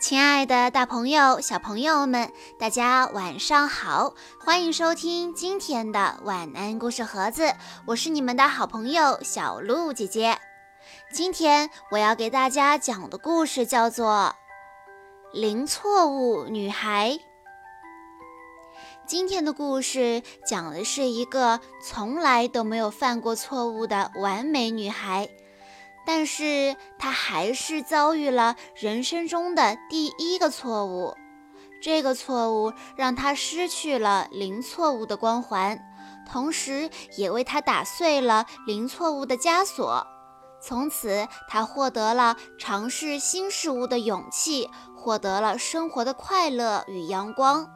亲爱的，大朋友、小朋友们，大家晚上好！欢迎收听今天的晚安故事盒子，我是你们的好朋友小鹿姐姐。今天我要给大家讲的故事叫做《零错误女孩》。今天的故事讲的是一个从来都没有犯过错误的完美女孩。但是他还是遭遇了人生中的第一个错误，这个错误让他失去了零错误的光环，同时也为他打碎了零错误的枷锁。从此，他获得了尝试新事物的勇气，获得了生活的快乐与阳光。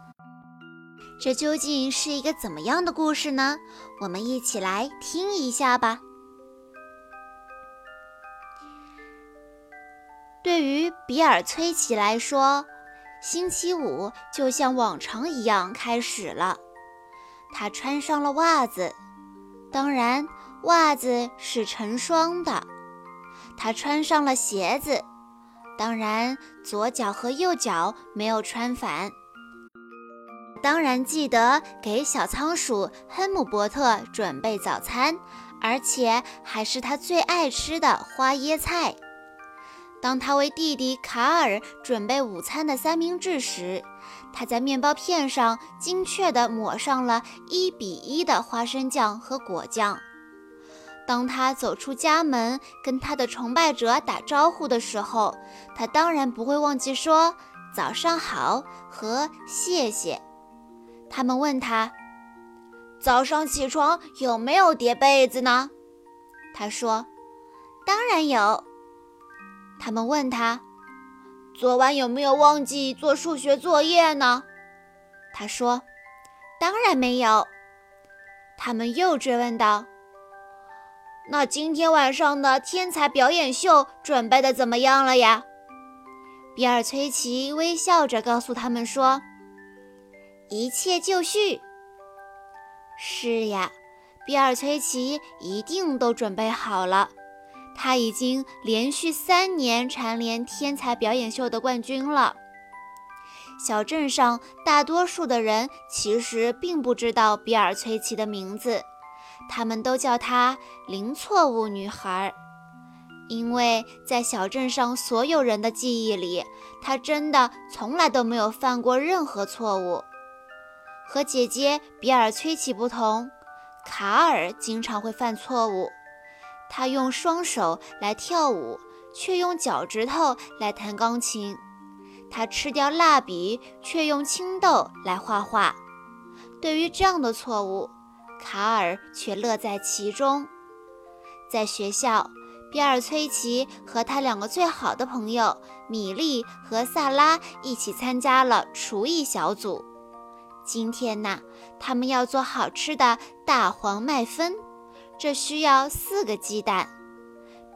这究竟是一个怎么样的故事呢？我们一起来听一下吧。对于比尔·崔奇来说，星期五就像往常一样开始了。他穿上了袜子，当然，袜子是成双的。他穿上了鞋子，当然，左脚和右脚没有穿反。当然，记得给小仓鼠亨姆伯特准备早餐，而且还是他最爱吃的花椰菜。当他为弟弟卡尔准备午餐的三明治时，他在面包片上精确地抹上了一比一的花生酱和果酱。当他走出家门跟他的崇拜者打招呼的时候，他当然不会忘记说“早上好”和“谢谢”。他们问他：“早上起床有没有叠被子呢？”他说：“当然有。”他们问他：“昨晚有没有忘记做数学作业呢？”他说：“当然没有。”他们又追问道：“那今天晚上的天才表演秀准备的怎么样了呀？”比尔·崔奇微笑着告诉他们说：“一切就绪。”是呀，比尔·崔奇一定都准备好了。他已经连续三年蝉联天才表演秀的冠军了。小镇上大多数的人其实并不知道比尔·崔奇的名字，他们都叫她“零错误女孩”，因为在小镇上所有人的记忆里，她真的从来都没有犯过任何错误。和姐姐比尔·崔奇不同，卡尔经常会犯错误。他用双手来跳舞，却用脚趾头来弹钢琴。他吃掉蜡笔，却用青豆来画画。对于这样的错误，卡尔却乐在其中。在学校，比尔·崔奇和他两个最好的朋友米莉和萨拉一起参加了厨艺小组。今天呢，他们要做好吃的大黄麦芬。这需要四个鸡蛋。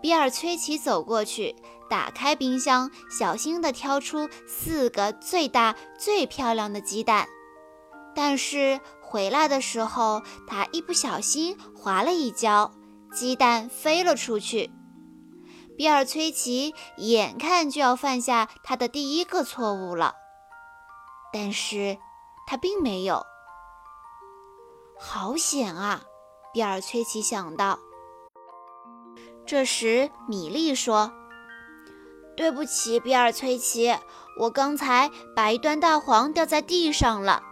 比尔·崔奇走过去，打开冰箱，小心地挑出四个最大、最漂亮的鸡蛋。但是回来的时候，他一不小心滑了一跤，鸡蛋飞了出去。比尔·崔奇眼看就要犯下他的第一个错误了，但是他并没有。好险啊！比尔·崔奇想到。这时，米莉说：“对不起，比尔·崔奇，我刚才把一段大黄掉在地上了。”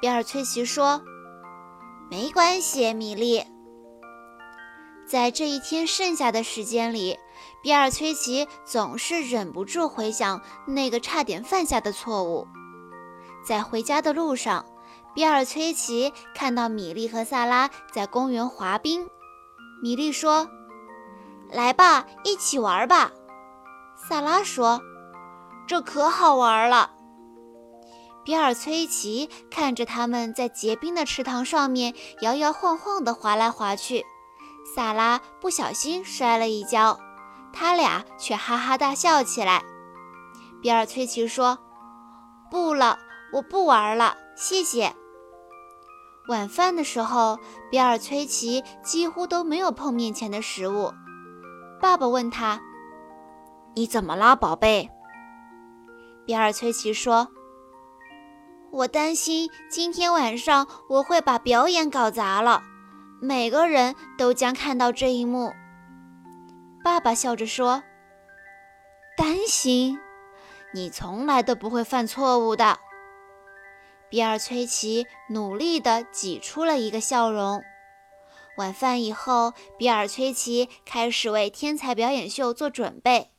比尔·崔奇说：“没关系，米莉。”在这一天剩下的时间里，比尔·崔奇总是忍不住回想那个差点犯下的错误。在回家的路上。比尔·崔奇看到米莉和萨拉在公园滑冰。米莉说：“来吧，一起玩吧。”萨拉说：“这可好玩了。”比尔·崔奇看着他们在结冰的池塘上面摇摇晃晃地滑来滑去。萨拉不小心摔了一跤，他俩却哈哈大笑起来。比尔·崔奇说：“不了，我不玩了，谢谢。”晚饭的时候，比尔·崔奇几乎都没有碰面前的食物。爸爸问他：“你怎么啦，宝贝？”比尔崔奇说：“我担心今天晚上我会把表演搞砸了，每个人都将看到这一幕。”爸爸笑着说：“担心？你从来都不会犯错误的。”比尔崔奇努力地挤出了一个笑容。晚饭以后，比尔崔奇开始为天才表演秀做准备。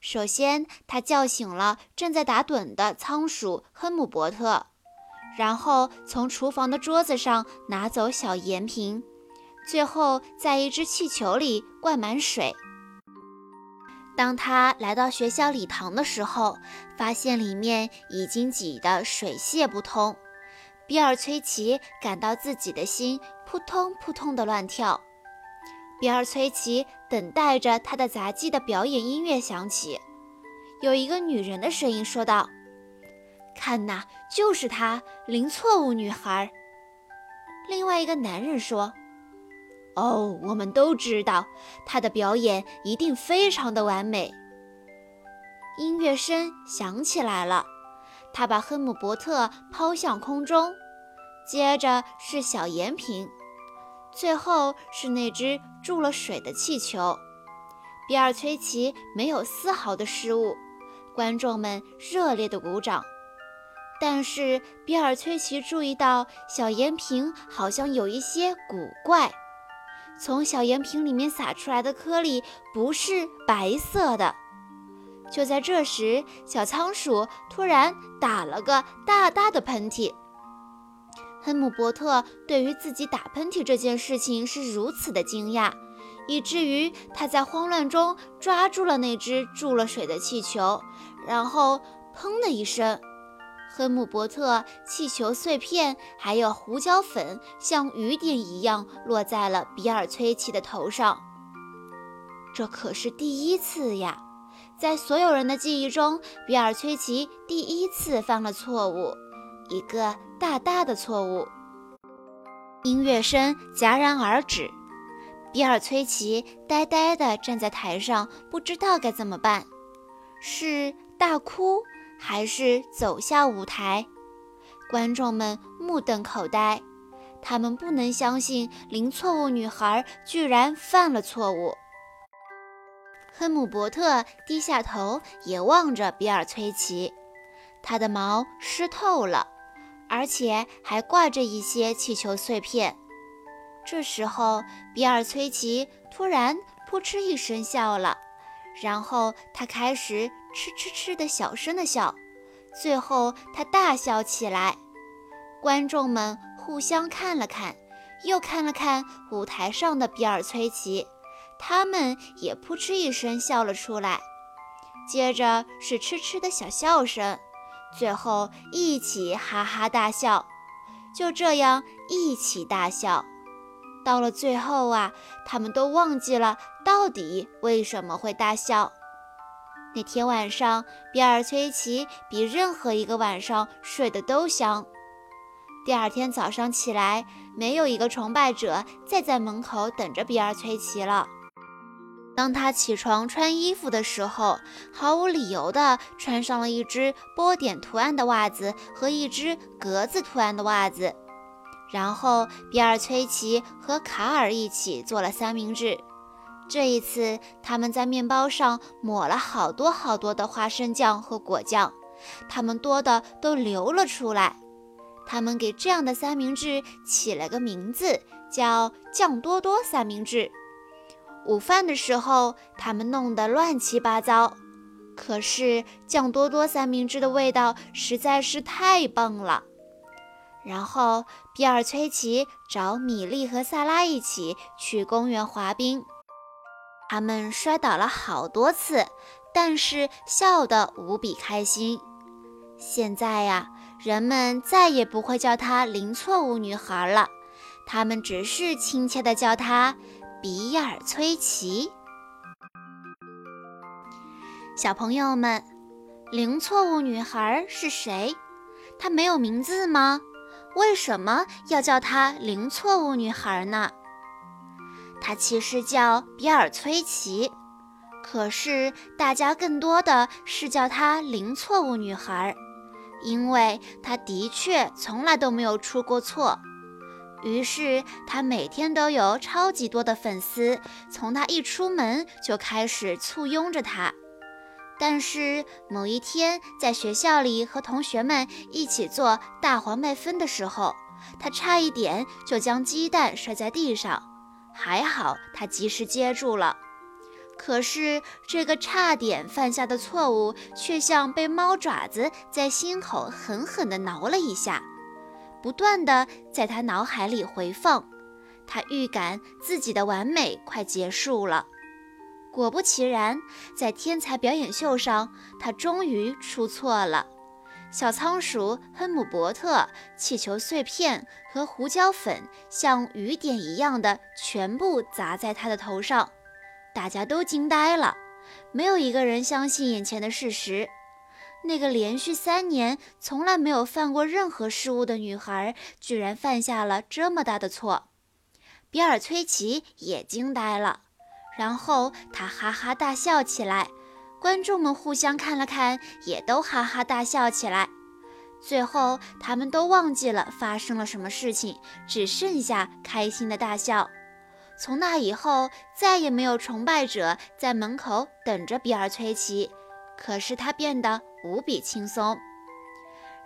首先，他叫醒了正在打盹的仓鼠亨姆伯特，然后从厨房的桌子上拿走小盐瓶，最后在一只气球里灌满水。当他来到学校礼堂的时候，发现里面已经挤得水泄不通。比尔崔奇感到自己的心扑通扑通地乱跳。比尔崔奇等待着他的杂技的表演音乐响起。有一个女人的声音说道：“看呐，就是她，零错误女孩。”另外一个男人说：“哦，我们都知道，他的表演一定非常的完美。”音乐声响起来了。他把亨姆伯特抛向空中，接着是小盐瓶，最后是那只注了水的气球。比尔崔奇没有丝毫的失误，观众们热烈的鼓掌。但是比尔崔奇注意到小盐瓶好像有一些古怪，从小盐瓶里面洒出来的颗粒不是白色的。就在这时，小仓鼠突然打了个大大的喷嚏。亨姆伯特对于自己打喷嚏这件事情是如此的惊讶，以至于他在慌乱中抓住了那只注了水的气球，然后砰的一声，亨姆伯特气球碎片还有胡椒粉像雨点一样落在了比尔崔奇的头上。这可是第一次呀！在所有人的记忆中，比尔崔奇第一次犯了错误，一个大大的错误。音乐声戛然而止，比尔崔奇呆呆地站在台上，不知道该怎么办：是大哭，还是走下舞台？观众们目瞪口呆，他们不能相信零错误女孩居然犯了错误。亨姆伯特低下头，也望着比尔崔奇。他的毛湿透了，而且还挂着一些气球碎片。这时候，比尔崔奇突然扑哧一声笑了，然后他开始嗤嗤嗤的小声的笑，最后他大笑起来。观众们互相看了看，又看了看舞台上的比尔崔奇。他们也扑哧一声笑了出来，接着是嗤嗤的小笑声，最后一起哈哈大笑。就这样一起大笑，到了最后啊，他们都忘记了到底为什么会大笑。那天晚上，比尔崔奇比任何一个晚上睡得都香。第二天早上起来，没有一个崇拜者再在门口等着比尔崔奇了。当他起床穿衣服的时候，毫无理由地穿上了一只波点图案的袜子和一只格子图案的袜子。然后，比尔崔奇和卡尔一起做了三明治。这一次，他们在面包上抹了好多好多的花生酱和果酱，它们多的都流了出来。他们给这样的三明治起了个名字，叫“酱多多三明治”。午饭的时候，他们弄得乱七八糟。可是酱多多三明治的味道实在是太棒了。然后，比尔崔奇找米莉和萨拉一起去公园滑冰。他们摔倒了好多次，但是笑得无比开心。现在呀，人们再也不会叫她“零错误女孩”了，他们只是亲切地叫她。比尔崔奇，小朋友们，零错误女孩是谁？她没有名字吗？为什么要叫她零错误女孩呢？她其实叫比尔崔奇，可是大家更多的是叫她零错误女孩，因为她的确从来都没有出过错。于是她每天都有超级多的粉丝，从她一出门就开始簇拥着她。但是某一天，在学校里和同学们一起做大黄麦分的时候，他差一点就将鸡蛋摔在地上，还好他及时接住了。可是这个差点犯下的错误，却像被猫爪子在心口狠狠地挠了一下，不断地在他脑海里回放。他预感自己的完美快结束了。果不其然，在天才表演秀上，他终于出错了。小仓鼠亨姆伯特、气球碎片和胡椒粉像雨点一样的全部砸在他的头上，大家都惊呆了，没有一个人相信眼前的事实：那个连续三年从来没有犯过任何失误的女孩，居然犯下了这么大的错。比尔·崔奇也惊呆了。然后他哈哈大笑起来，观众们互相看了看，也都哈哈大笑起来。最后，他们都忘记了发生了什么事情，只剩下开心的大笑。从那以后，再也没有崇拜者在门口等着比尔·崔奇，可是他变得无比轻松。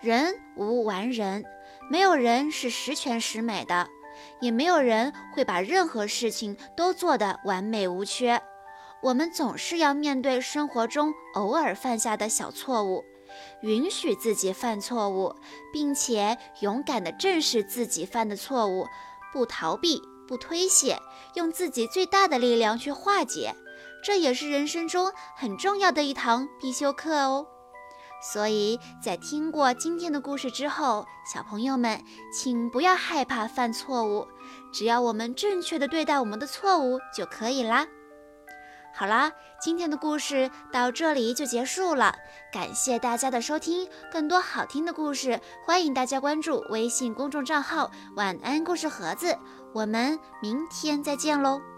人无完人，没有人是十全十美的。也没有人会把任何事情都做得完美无缺。我们总是要面对生活中偶尔犯下的小错误，允许自己犯错误，并且勇敢地正视自己犯的错误，不逃避，不推卸，用自己最大的力量去化解。这也是人生中很重要的一堂必修课哦。所以在听过今天的故事之后，小朋友们，请不要害怕犯错误，只要我们正确的对待我们的错误就可以啦。好啦，今天的故事到这里就结束了，感谢大家的收听。更多好听的故事，欢迎大家关注微信公众账号“晚安故事盒子”。我们明天再见喽。